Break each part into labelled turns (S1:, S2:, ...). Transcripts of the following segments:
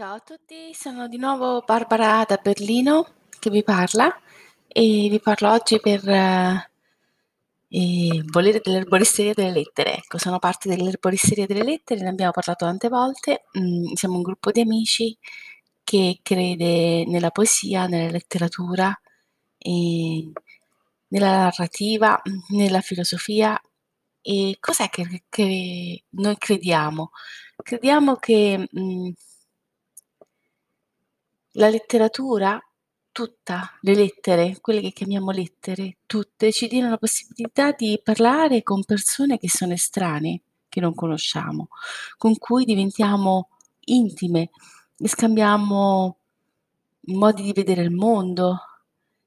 S1: Ciao a tutti, sono di nuovo Barbara da Berlino che vi parla e vi parlo oggi per eh, volere dell'erboristeria delle lettere. Ecco, sono parte dell'erboristeria delle lettere, ne abbiamo parlato tante volte. Mm, siamo un gruppo di amici che crede nella poesia, nella letteratura, nella narrativa, nella filosofia. E cos'è che, che noi crediamo? Crediamo che mm, la letteratura tutta, le lettere, quelle che chiamiamo lettere, tutte, ci diano la possibilità di parlare con persone che sono estranee, che non conosciamo, con cui diventiamo intime, scambiamo modi di vedere il mondo,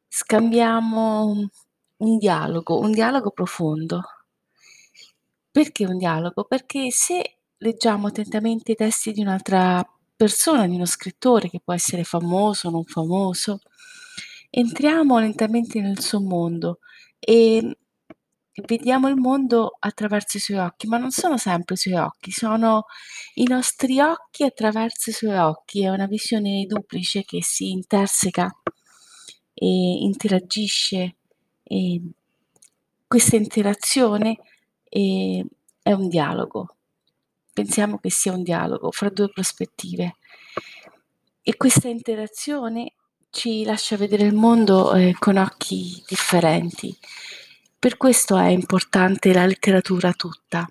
S1: scambiamo un dialogo, un dialogo profondo. Perché un dialogo? Perché se leggiamo attentamente i testi di un'altra persona, di uno scrittore che può essere famoso o non famoso, entriamo lentamente nel suo mondo e vediamo il mondo attraverso i suoi occhi, ma non sono sempre i suoi occhi, sono i nostri occhi attraverso i suoi occhi, è una visione duplice che si interseca e interagisce e questa interazione è, un dialogo. Pensiamo che sia un dialogo fra due prospettive e questa interazione ci lascia vedere il mondo eh, con occhi differenti. Per questo è importante la letteratura tutta.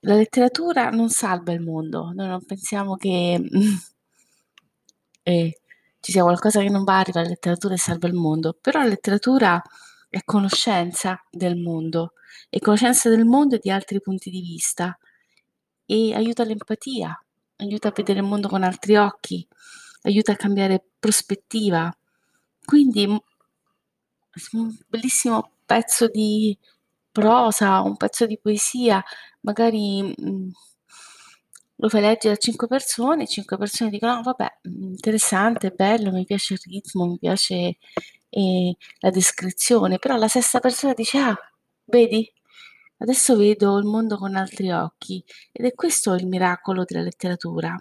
S1: La letteratura non salva il mondo, noi non pensiamo che eh, ci sia qualcosa che non va, arriva la letteratura e salva il mondo, però la letteratura è conoscenza del mondo, è conoscenza del mondo e di altri punti di vista e aiuta l'empatia, aiuta a vedere il mondo con altri occhi, aiuta a cambiare prospettiva. Quindi un bellissimo pezzo di prosa, un pezzo di poesia, magari mm, lo fai leggere a cinque persone, cinque persone dicono: no, vabbè, interessante, bello, mi piace il ritmo, mi piace eh, la descrizione, però la sesta persona dice: Ah, vedi, adesso vedo il mondo con altri occhi. Ed è questo il miracolo della letteratura.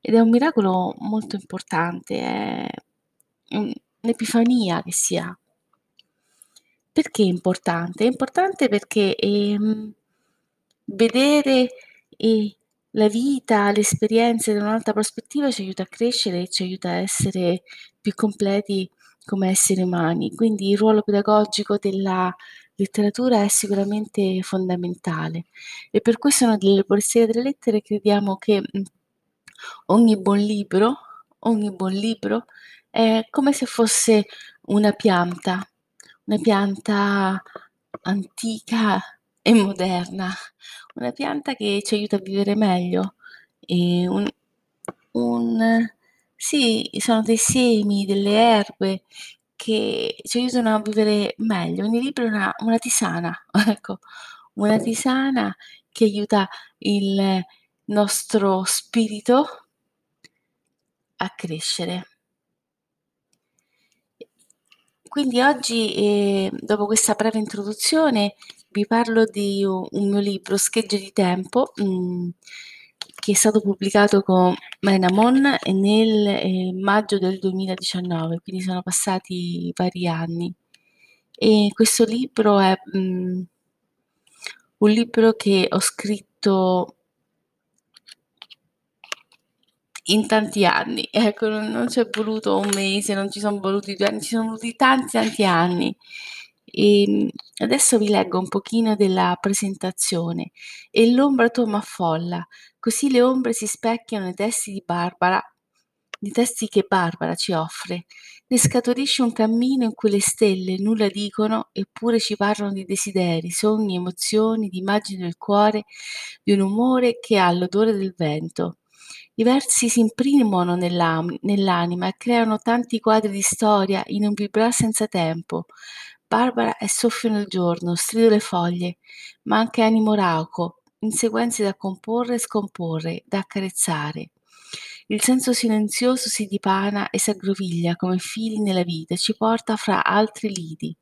S1: Ed è un miracolo molto importante, è un'epifania che si ha. Perché è importante? È importante perché ehm, vedere eh, la vita, le esperienze da un'altra prospettiva ci aiuta a crescere e ci aiuta a essere più completi come esseri umani. Quindi il ruolo pedagogico della letteratura è sicuramente fondamentale e per questo noi delle Borsiere delle Lettere crediamo che ogni buon libro, ogni buon libro è come se fosse una pianta, una pianta antica e moderna, una pianta che ci aiuta a vivere meglio. E un, un, sì, sono dei semi, delle erbe che ci aiutano a vivere meglio. Ogni libro è una, una tisana, ecco, una tisana che aiuta il nostro spirito a crescere. Quindi oggi, eh, dopo questa breve introduzione, vi parlo di un, un mio libro, Schegge di tempo, mh, mm, che è stato pubblicato con Menamon nel eh, maggio del 2019, quindi sono passati vari anni. E questo libro è mh, mm, un libro che ho scritto in tanti anni, ecco, non, non c'è voluto un mese, non ci sono voluti due anni, ci sono voluti tanti tanti anni. E ehm, adesso vi leggo un pochino della presentazione. E l'ombra tu m'affolla, così le ombre si specchiano nei testi di Barbara, nei testi che Barbara ci offre. Ne scaturisce un cammino in cui le stelle nulla dicono, eppure ci parlano di desideri, sogni, emozioni, di immagini del cuore, di un umore che ha l'odore del vento. I versi si imprimono nell'anima e creano tanti quadri di storia in un vibrar senza tempo. Barbara è soffio nel giorno, strido le foglie, ma anche animo rauco, in sequenze da comporre e scomporre, da accarezzare. Il senso silenzioso si dipana e si aggroviglia come fili nella vita, ci porta fra altri lidi.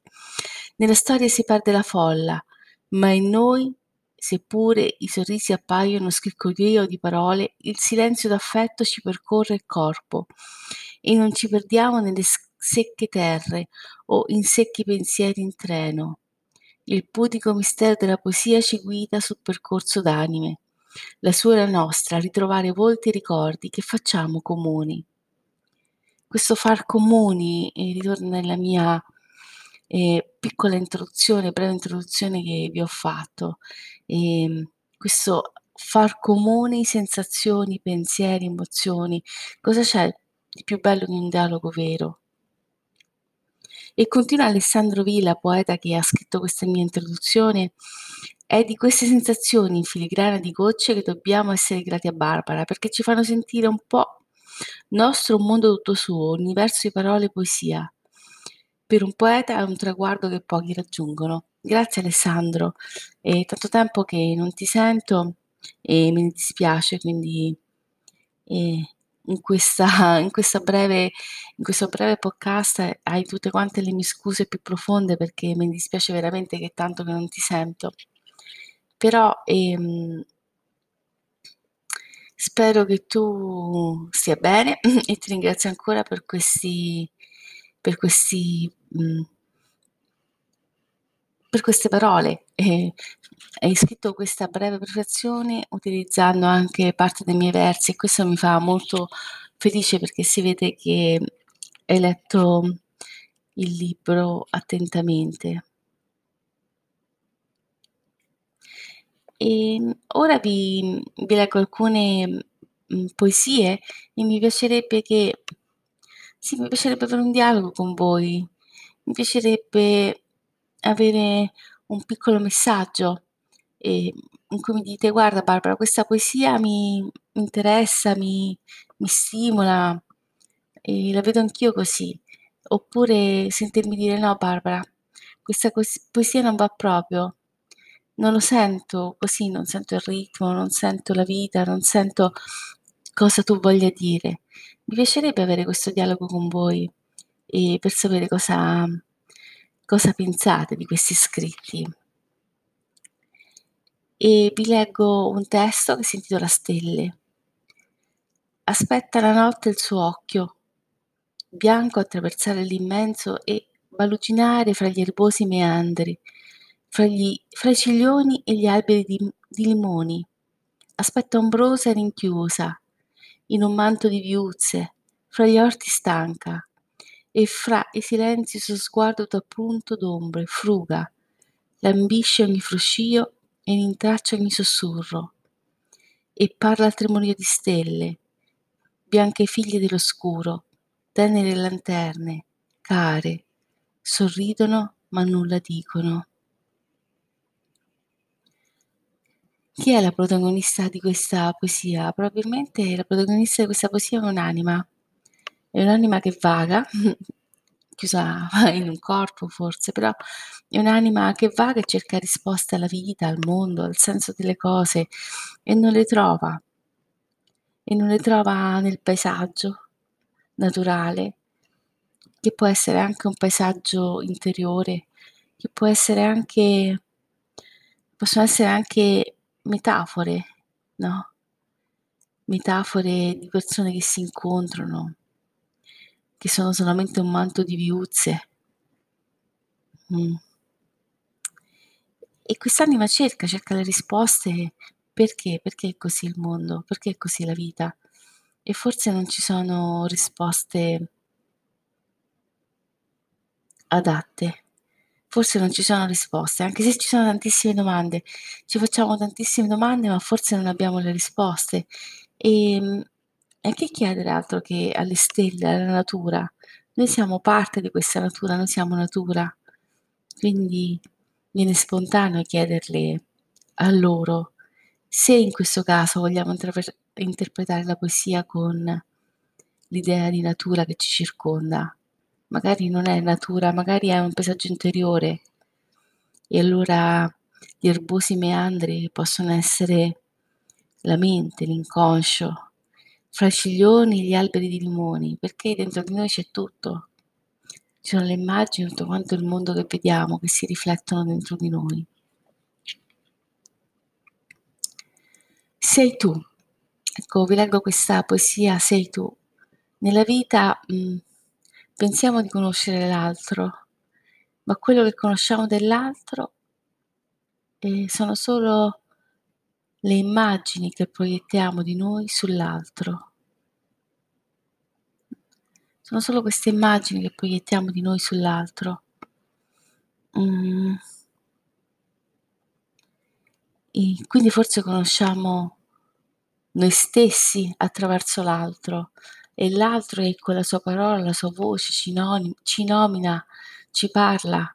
S1: Nella storia si perde la folla, ma in noi seppure i sorrisi appaiono scricchiolio di parole, il silenzio d'affetto ci percorre il corpo e non ci perdiamo nelle secche terre o in secchi pensieri in treno. Il pudico mistero della poesia ci guida sul percorso d'anime. La sua è la nostra, ritrovare volti e ricordi che facciamo comuni. Questo far comuni eh, ritorna nella mia eh, piccola introduzione, breve introduzione che vi ho fatto. E, questo far comuni sensazioni, pensieri, emozioni. Cosa c'è di più bello di un dialogo vero? E continua Alessandro Villa, poeta che ha scritto questa mia introduzione, è di queste sensazioni in filigrana di gocce che dobbiamo essere grati a Barbara, perché ci fanno sentire un po' nostro un mondo tutto suo, universo di parole e poesia. Per un poeta è un traguardo che pochi raggiungono. Grazie Alessandro, è tanto tempo che non ti sento e mi dispiace, quindi eh, in, questa, in, questa breve, in questo breve podcast hai tutte quante le mie scuse più profonde perché mi dispiace veramente che tanto che non ti sento. Però ehm, spero che tu stia bene e ti ringrazio ancora per questi, per questi mh, per queste parole. Eh, hai scritto questa breve prefazione utilizzando anche parte dei miei versi e questo mi fa molto felice perché si vede che hai letto il libro attentamente. E ora vi, vi leggo alcune mm, poesie e mi piacerebbe che sì, mi piacerebbe avere un dialogo con voi. Mi piacerebbe avere un piccolo messaggio. Eh, in cui mi dite guarda Barbara questa poesia mi interessa, mi, mi stimola e la vedo anch'io così. Oppure sentirmi dire no Barbara questa poesia non va proprio. Non lo sento così, non sento il ritmo, non sento la vita, non sento cosa tu voglia dire. Mi piacerebbe avere questo dialogo con voi e per sapere cosa, cosa pensate di questi scritti. E vi leggo un testo che si intitola Stelle. Aspetta la notte il suo occhio, bianco attraversare l'immenso e baluginare fra gli erbosi meandri, fra, gli, fra i ciglioni e gli alberi di, di limoni. Aspetta ombrosa e rinchiusa, in un manto di viuzze, fra gli orti stanca, e fra i silenzi il suo sguardo d'appunto d'ombre fruga, lambisce ogni fruscio e rintraccia ogni sussurro, e parla al tremolio di stelle, bianche figlie dell'oscuro, tenere lanterne, care, sorridono ma nulla dicono. Chi è la protagonista di questa poesia? Probabilmente la protagonista di questa poesia è un'anima è un'anima che vaga, chiusa in un corpo forse, però è un'anima che vaga e cerca risposte alla vita, al mondo, al senso delle cose e non le trova. E non le trova nel paesaggio naturale, che può essere anche un paesaggio interiore, che può essere anche possono essere anche metafore, no? Metafore di persone che si incontrano, che sono solamente un manto di viuzze. Mm. E quest'anima cerca, cerca le risposte perché, perché è così il mondo, perché è così la vita. E forse non ci sono risposte adatte. Forse non ci sono risposte, anche se ci sono tantissime domande. Ci facciamo tantissime domande, ma forse non abbiamo le risposte. E ehm, e che chiedere altro che alle stelle, alla natura? Noi siamo parte di questa natura, noi siamo natura. Quindi viene spontaneo chiederle a loro se in questo caso vogliamo intraver- interpretare la poesia con l'idea di natura che ci circonda. Magari non è natura, magari è un paesaggio interiore e allora gli erbosi meandri possono essere la mente, l'inconscio, fra i ciglioni e gli alberi di limoni, perché dentro di noi c'è tutto. Ci sono le immagini, tutto quanto il mondo che vediamo, che si riflettono dentro di noi. Sei tu. Ecco, vi leggo questa poesia, sei tu. Nella vita mh, mm, pensiamo di conoscere l'altro, ma quello che conosciamo dell'altro eh, sono solo le immagini che proiettiamo di noi sull'altro. Sono solo queste immagini che proiettiamo di noi sull'altro. Mm. Quindi forse conosciamo noi stessi attraverso l'altro e l'altro è con la sua parola, la sua voce ci, nomi, ci nomina, ci parla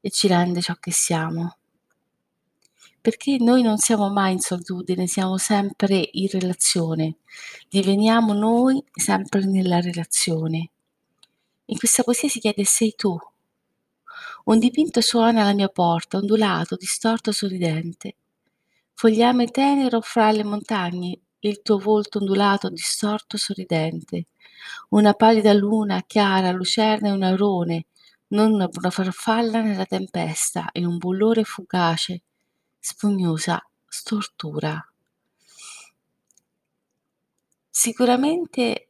S1: e ci rende ciò che siamo. Perché noi non siamo mai in solitudine, siamo sempre in relazione, diveniamo noi sempre nella relazione. In questa poesia si chiede sei tu. Un dipinto suona alla mia porta, ondulato, distorto, sorridente fogliame tenero fra le montagne, il tuo volto ondulato, distorto, sorridente. Una pallida luna chiara, lucerna e un aurone, non una farfalla nella tempesta, e un bullore fugace, spugnosa, stortura. Sicuramente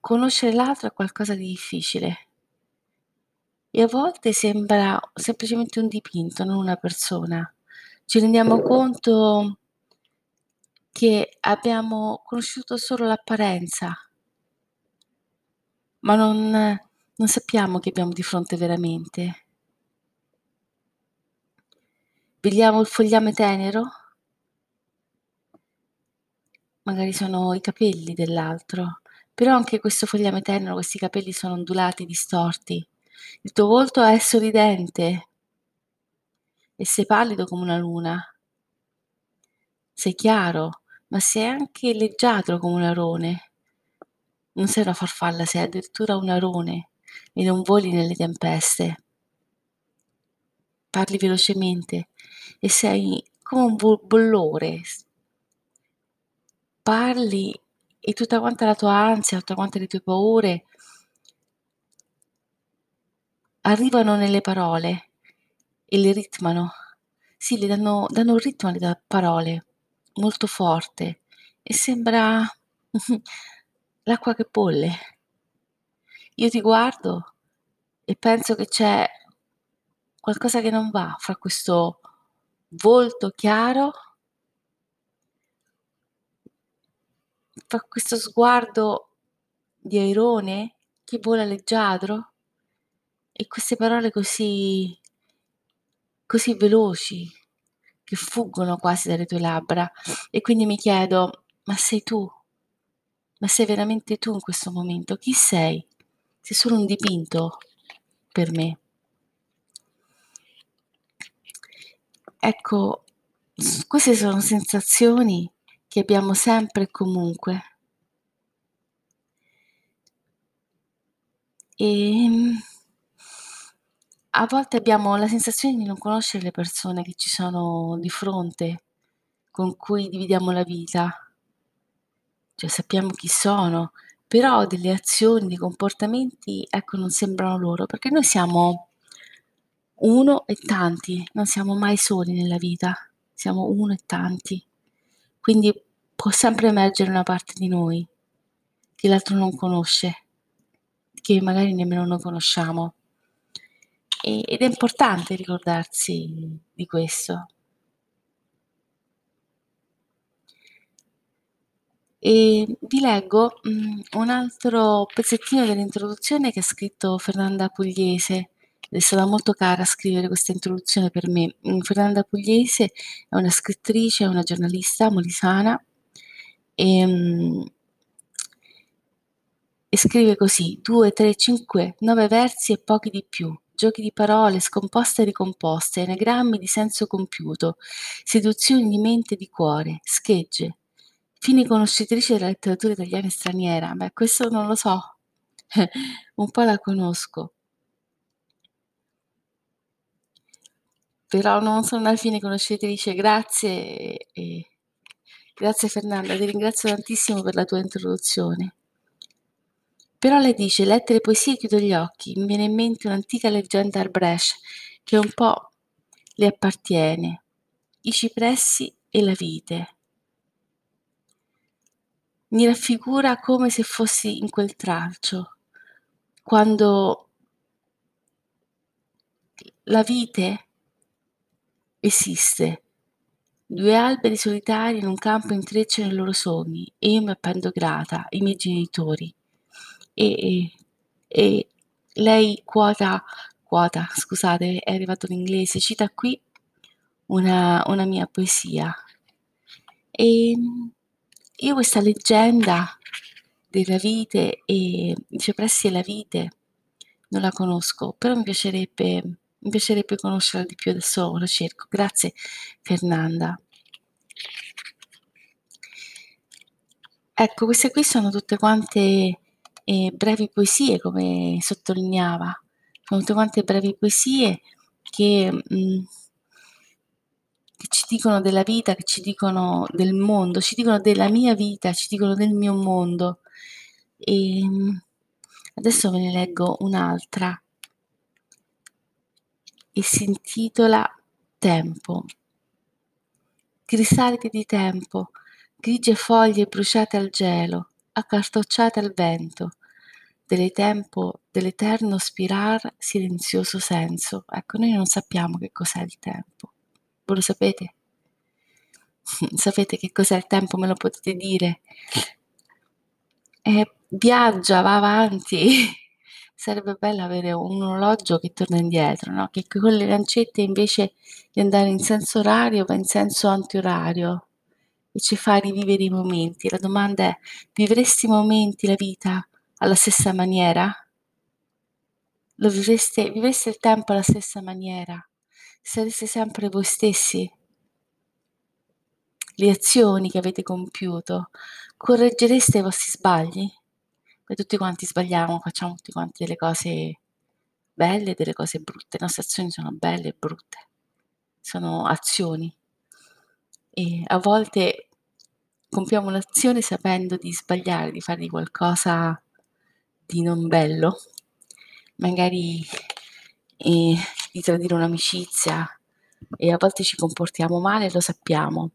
S1: conoscere l'altro è qualcosa di difficile e a volte sembra semplicemente un dipinto, non una persona. Ci rendiamo conto che abbiamo conosciuto solo l'apparenza, ma non, non sappiamo che abbiamo di fronte veramente. Vediamo il fogliame tenero? Magari sono i capelli dell'altro, però anche questo fogliame tenero, questi capelli sono ondulati, distorti. Il tuo volto è sorridente e sei pallido come una luna. Sei chiaro, ma sei anche leggiadro come un arone. Non sei una farfalla, sei addirittura un arone e non voli nelle tempeste. Parli velocemente e sei come un bollore. Parli e tutta quanta la tua ansia, tutta quante le tue paure arrivano nelle parole e le ritmano. Sì, le danno, danno un ritmo alle parole molto forte e sembra l'acqua che bolle. Io ti guardo e penso che c'è qualcosa che non va fra questo volto chiaro, fra questo sguardo di airone che vola leggiadro e queste parole così così veloci che fuggono quasi dalle tue labbra e quindi mi chiedo: "Ma sei tu? Ma sei veramente tu in questo momento? Chi sei? Sei solo un dipinto per me". Ecco, queste sono sensazioni che abbiamo sempre e comunque. Ehm a volte abbiamo la sensazione di non conoscere le persone che ci sono di fronte, con cui dividiamo la vita. Cioè sappiamo chi sono, però delle azioni, dei comportamenti, ecco, non sembrano loro, perché noi siamo uno e tanti, non siamo mai soli nella vita, siamo uno e tanti. Quindi può sempre emergere una parte di noi che l'altro non conosce, che magari nemmeno noi conosciamo ed è importante ricordarsi di questo. E vi leggo mh, un altro pezzettino dell'introduzione che ha scritto Fernanda Pugliese. È stata molto cara scrivere questa introduzione per me. Fernanda Pugliese è una scrittrice, una giornalista molisana e, mh, e scrive così: 2, 3, 5, 9 versi e pochi di più giochi di parole scomposte e ricomposte, anagrammi di senso compiuto, seduzioni di mente e di cuore, schegge. Fini conoscitrice della letteratura italiana e straniera. Beh, questo non lo so. Un po' la conosco. Però non sono una fine conoscitrice. Grazie. E... Grazie Fernanda, ti ringrazio tantissimo per la tua introduzione. Però lei dice: lettere poesie chiudo gli occhi. Mi viene in mente un'antica leggenda Arbrecht che un po' le appartiene. i cipressi e la vite. Mi raffigura come se fossi in quel tralcio, quando la vite esiste. Due alberi solitari in un campo intrecciano i loro sogni e io mi appendo grata, i miei genitori. E, e, e lei quota, quota, scusate, è arrivato l'inglese, cita qui una, una mia poesia. E io questa leggenda della vite e i cipressi e la vite non la conosco, però mi piacerebbe, mi piacerebbe conoscerla di più, adesso lo cerco. Grazie Fernanda. Ecco, queste qui sono tutte quante eh, brevi poesie, come sottolineava, sono tutte quante brevi poesie che, mh, mm, che ci dicono della vita, che ci dicono del mondo, ci dicono della mia vita, ci dicono del mio mondo. E ehm, adesso ve ne leggo un'altra e si intitola Tempo. Cristalli di tempo, grigie foglie bruciate al gelo, accartocciate al vento, tempo, dell'eterno spirar silenzioso senso. Ecco, noi non sappiamo che cos'è il tempo. Voi lo sapete? Sapete che cos'è il tempo? Me lo potete dire? E viaggia, va avanti. Sarebbe bello avere un orologio che torna indietro, no? Che con le lancette invece di andare in senso orario va in senso antiorario e ci fa rivivere i momenti. La domanda è, vivresti i momenti, la vita, alla stessa maniera? Lo vivreste, vivreste il tempo alla stessa maniera? Sareste sempre voi stessi? Le azioni che avete compiuto, correggereste i vostri sbagli? Noi tutti quanti sbagliamo, facciamo tutti quanti delle cose belle e delle cose brutte. Le nostre azioni sono belle e brutte, sono azioni e a volte compiamo un'azione sapendo di sbagliare, di fare qualcosa di non bello, magari eh, di tradire un'amicizia e a volte ci comportiamo male lo sappiamo.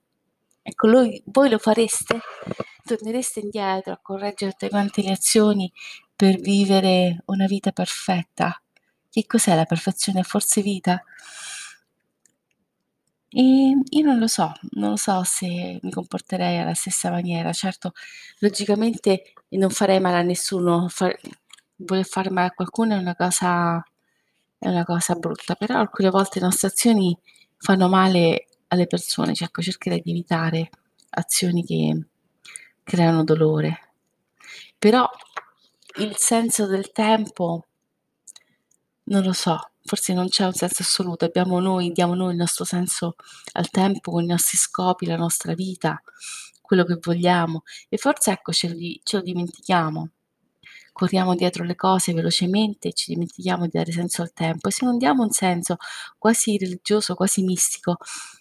S1: Ecco, lui, voi lo fareste? Tornereste indietro a correggere tutte quante le azioni per vivere una vita perfetta? Che cos'è la perfezione? Forse vita? E io non lo so, non lo so se mi comporterei alla stessa maniera. Certo, logicamente non farei male a nessuno, far voler fare male a qualcuno è una cosa è una cosa brutta, però alcune volte le nostre azioni fanno male alle persone, cioè ecco cercherei di evitare azioni che creano dolore. Però il senso del tempo non lo so, forse non c'è un senso assoluto, abbiamo noi, diamo noi il nostro senso al tempo con i nostri scopi, la nostra vita, quello che vogliamo e forse ecco ce lo, ce lo dimentichiamo. Corriamo dietro le cose velocemente ci dimentichiamo di dare senso al tempo e se non diamo un senso quasi religioso, quasi mistico,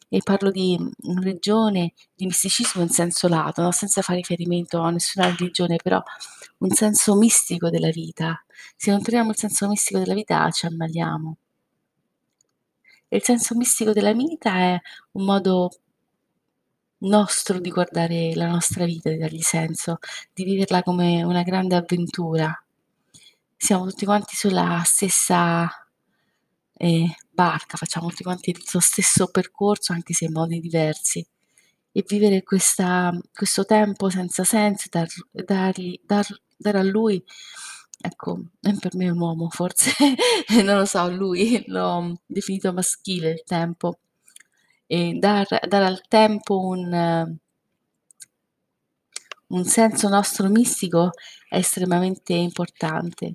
S1: e parlo di religione, di misticismo in senso lato, no? senza fare riferimento a nessuna religione, però un senso mistico della vita. Se non troviamo il senso mistico della vita ci ammaliamo. il senso mistico della vita è un modo nostro di guardare la nostra vita, di dargli senso, di viverla come una grande avventura. Siamo tutti quanti sulla stessa eh, barca, facciamo tutti quanti lo stesso percorso, anche se in modi diversi. E vivere questa, questo tempo senza senso, dar, dargli, dar, dare a lui, ecco, per me è un uomo forse, non lo so, lui l'ho definito maschile il tempo, e dar, dare al tempo un, un senso nostro mistico è estremamente importante.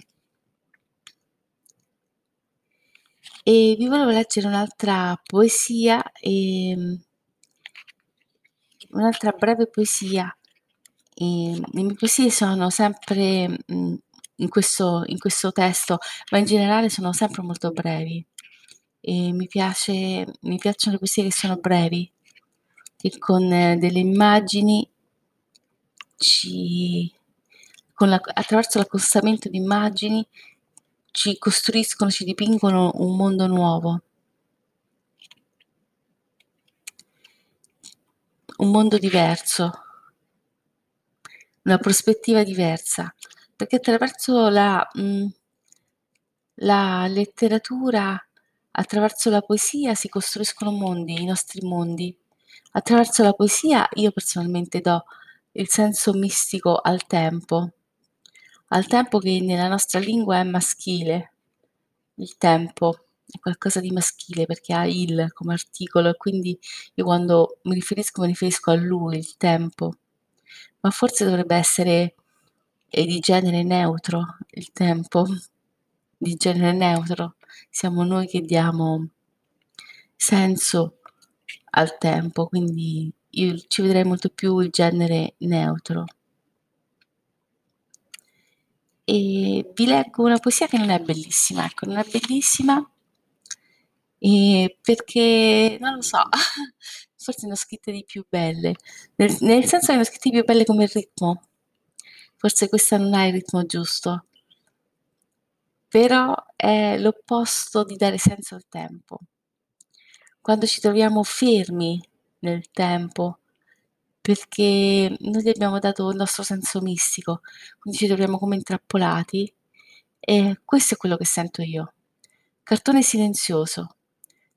S1: E vi volevo leggere un'altra poesia, ehm, un'altra breve poesia. E, le mie poesie sono sempre mh, in, questo, in questo testo, ma in generale sono sempre molto brevi. E mi, piace, mi piacciono le poesie che sono brevi, che con eh, delle immagini ci, la, attraverso l'accostamento di immagini ci costruiscono, ci dipingono un mondo nuovo. un mondo diverso, una prospettiva diversa, perché attraverso la, mhmm, la letteratura, attraverso la poesia si costruiscono mondi, i nostri mondi. Attraverso la poesia io personalmente do il senso mistico al tempo, al tempo che nella nostra lingua è maschile. Il tempo è qualcosa di maschile perché ha il come articolo e quindi io quando mi riferisco, mi riferisco a lui, il tempo. Ma forse dovrebbe essere, ehm, di genere neutro il tempo, di genere neutro. Siamo noi che diamo senso al tempo, quindi io ci vedrei molto più il genere neutro. E vi leggo una poesia che non è bellissima, ecco, non è bellissima ehm, perché non lo so, forse ne ho scritte di più belle, nel nel senso che ne ho scritte di più belle come ritmo. Forse questa non ha il ritmo giusto. Però è l'opposto di dare senso al tempo. Quando ci troviamo fermi nel tempo, perché noi gli abbiamo dato il nostro senso mistico, quindi ci troviamo come intrappolati, e questo è quello che sento io. Cartone silenzioso,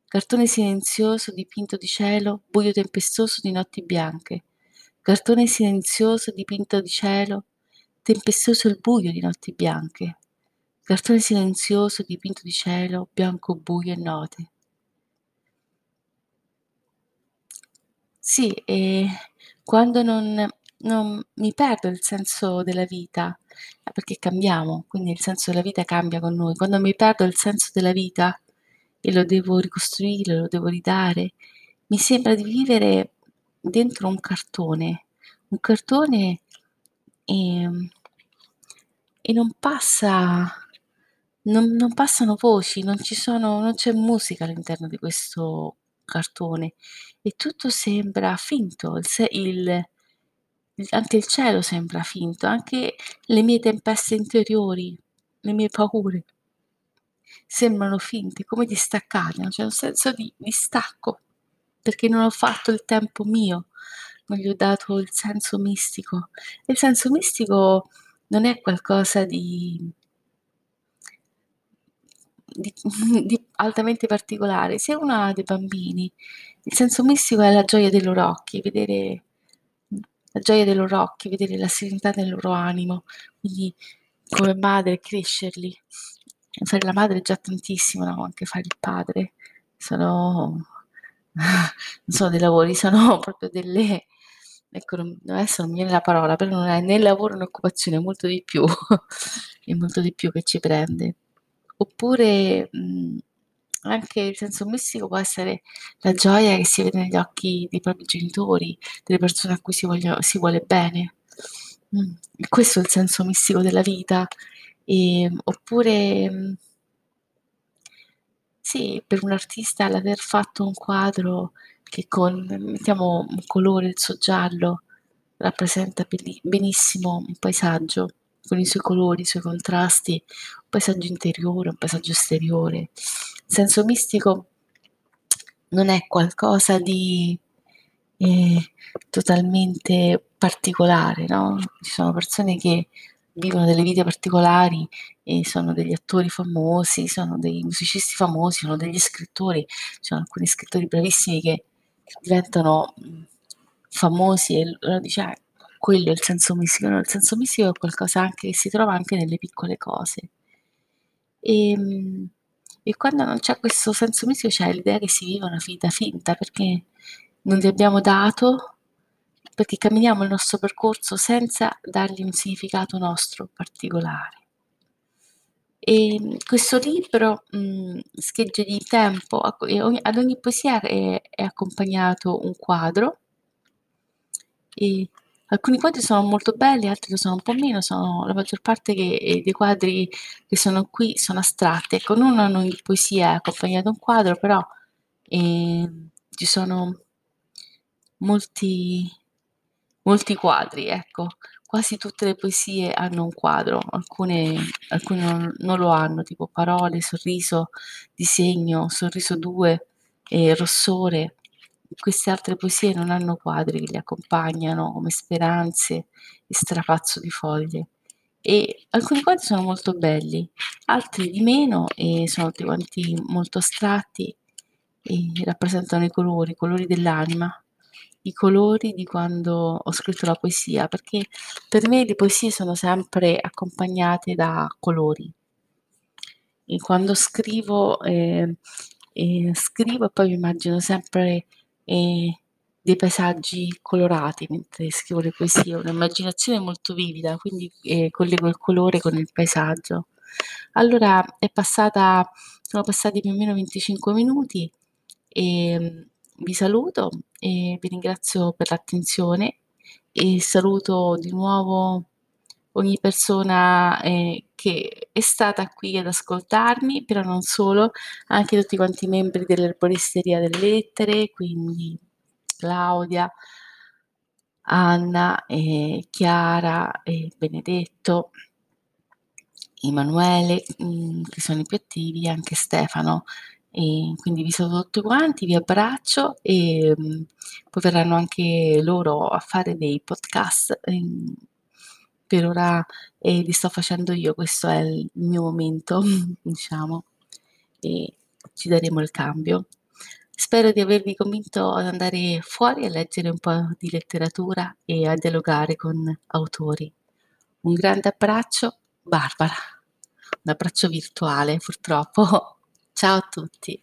S1: cartone silenzioso dipinto di cielo, buio tempestoso di notti bianche. Cartone silenzioso dipinto di cielo, tempestoso il buio di notti bianche. Cartone silenzioso dipinto di cielo, bianco buio e note. Sì, ehm, quando non non mi perdo il senso della vita, perché cambiamo, quindi il senso della vita cambia con noi. Quando mi perdo il senso della vita e lo devo ricostruire, lo devo ridare, mi sembra di vivere dentro un cartone, un cartone, ehm, e non passa non non passano voci, non ci sono non c'è musica all'interno di questo cartone e tutto sembra finto, il il anche il cielo sembra finto, anche le mie tempeste interiori, le mie paure sembrano finte, come distaccate, no, c'è un senso di distacco, perché non ho fatto il tempo mio, non gli ho dato il senso mistico. Il senso mistico non è qualcosa di di di altamente particolare. Se uno ha dei bambini, il senso mistico è la gioia dei loro occhi, vedere la gioia dei loro occhi, vedere la serenità del loro animo, quindi come madre crescerli. Fare la madre è già tantissimo, no, anche fare il padre sono non sono dei lavori, sono proprio delle ecco, adesso non mi viene la parola, però non è né lavoro né occupazione, molto di più, è molto di più che ci prende. Oppure, mhmm, anche il senso mistico può essere la gioia che si vede negli occhi dei propri genitori, delle persone a cui si voglio si vuole bene. Mh, questo è il senso mistico della vita. Ehm, oppure mhmm sì, per un artista l'aver fatto un quadro che con mettiamo un colore, il suo giallo, rappresenta benissimo un paesaggio, con i suoi colori, i suoi contrasti, paesaggio interiore, un paesaggio esteriore. Il senso mistico non è qualcosa di, ehm, totalmente particolare, no, ci sono persone che vivono delle vite particolari e sono degli attori famosi, sono dei musicisti famosi, sono degli scrittori, ci sono alcuni scrittori bravissimi che diventano, mhmm, famosi e l uno dice: "Ah, quello è il senso mistico." No, il senso mistico è qualcosa anche che si trova anche nelle piccole cose. Ehm, e quando non c'è questo senso mistico c'è l'idea che si viva una vita finta, perché non gli abbiamo dato perché camminiamo il nostro percorso senza dargli un significato nostro particolare. Ehm, questo libro, mhmm, Schegge di tempo, e ad ogni poesia è è accompagnato un quadro. E alcuni quadri sono molto belli, altri lo sono un po' meno, sono la maggior parte che ehm, dei quadri che sono qui sono astratti. Ecco, non a ogni poesia accompagnato un quadro, però, ehm, ci sono molti molti quadri, ecco. Quasi tutte le poesie hanno un quadro, alcune alcune non non lo hanno, tipo Parole, Sorriso, Disegno, Sorriso 2, ehm, Rossore, queste altre poesie non hanno quadri che li accompagnano come speranze e strapazzo di foglie. E alcuni quadri sono molto belli, altri di meno e sono tutti quanti molto astratti e rappresentano i colori, i colori dell'anima, i colori di quando ho scritto la poesia, perché per me le poesie sono sempre accompagnate da colori. E quando scrivo, eh, eh, scrivo e poi mi immagino sempre eh, dei paesaggi colorati mentre scrivo le poesie, ho un'immaginazione molto vivida, quindi eh, collego il colore con il paesaggio. Allora è passata, sono passati più o meno 25 minuti e mm, vi saluto e vi ringrazio per l'attenzione e saluto di nuovo ogni persona eh, che è stata qui ad ascoltarmi, però non solo, anche tutti quanti i membri dell'erboristeria delle lettere, quindi Claudia, Anna, eh, Chiara, eh, Benedetto, Emanuele, mh, mm, che sono i più attivi, anche Stefano. E quindi vi saluto tutti quanti, vi abbraccio e mh, mm, poi verranno anche loro a fare dei podcast. Eh, per ora eh, li sto facendo io, questo è il mio momento, diciamo, e ci daremo il cambio. Spero di avervi convinto ad andare fuori a leggere un po' di letteratura e a dialogare con autori. Un grande abbraccio, Barbara. Un abbraccio virtuale, purtroppo. Ciao a tutti.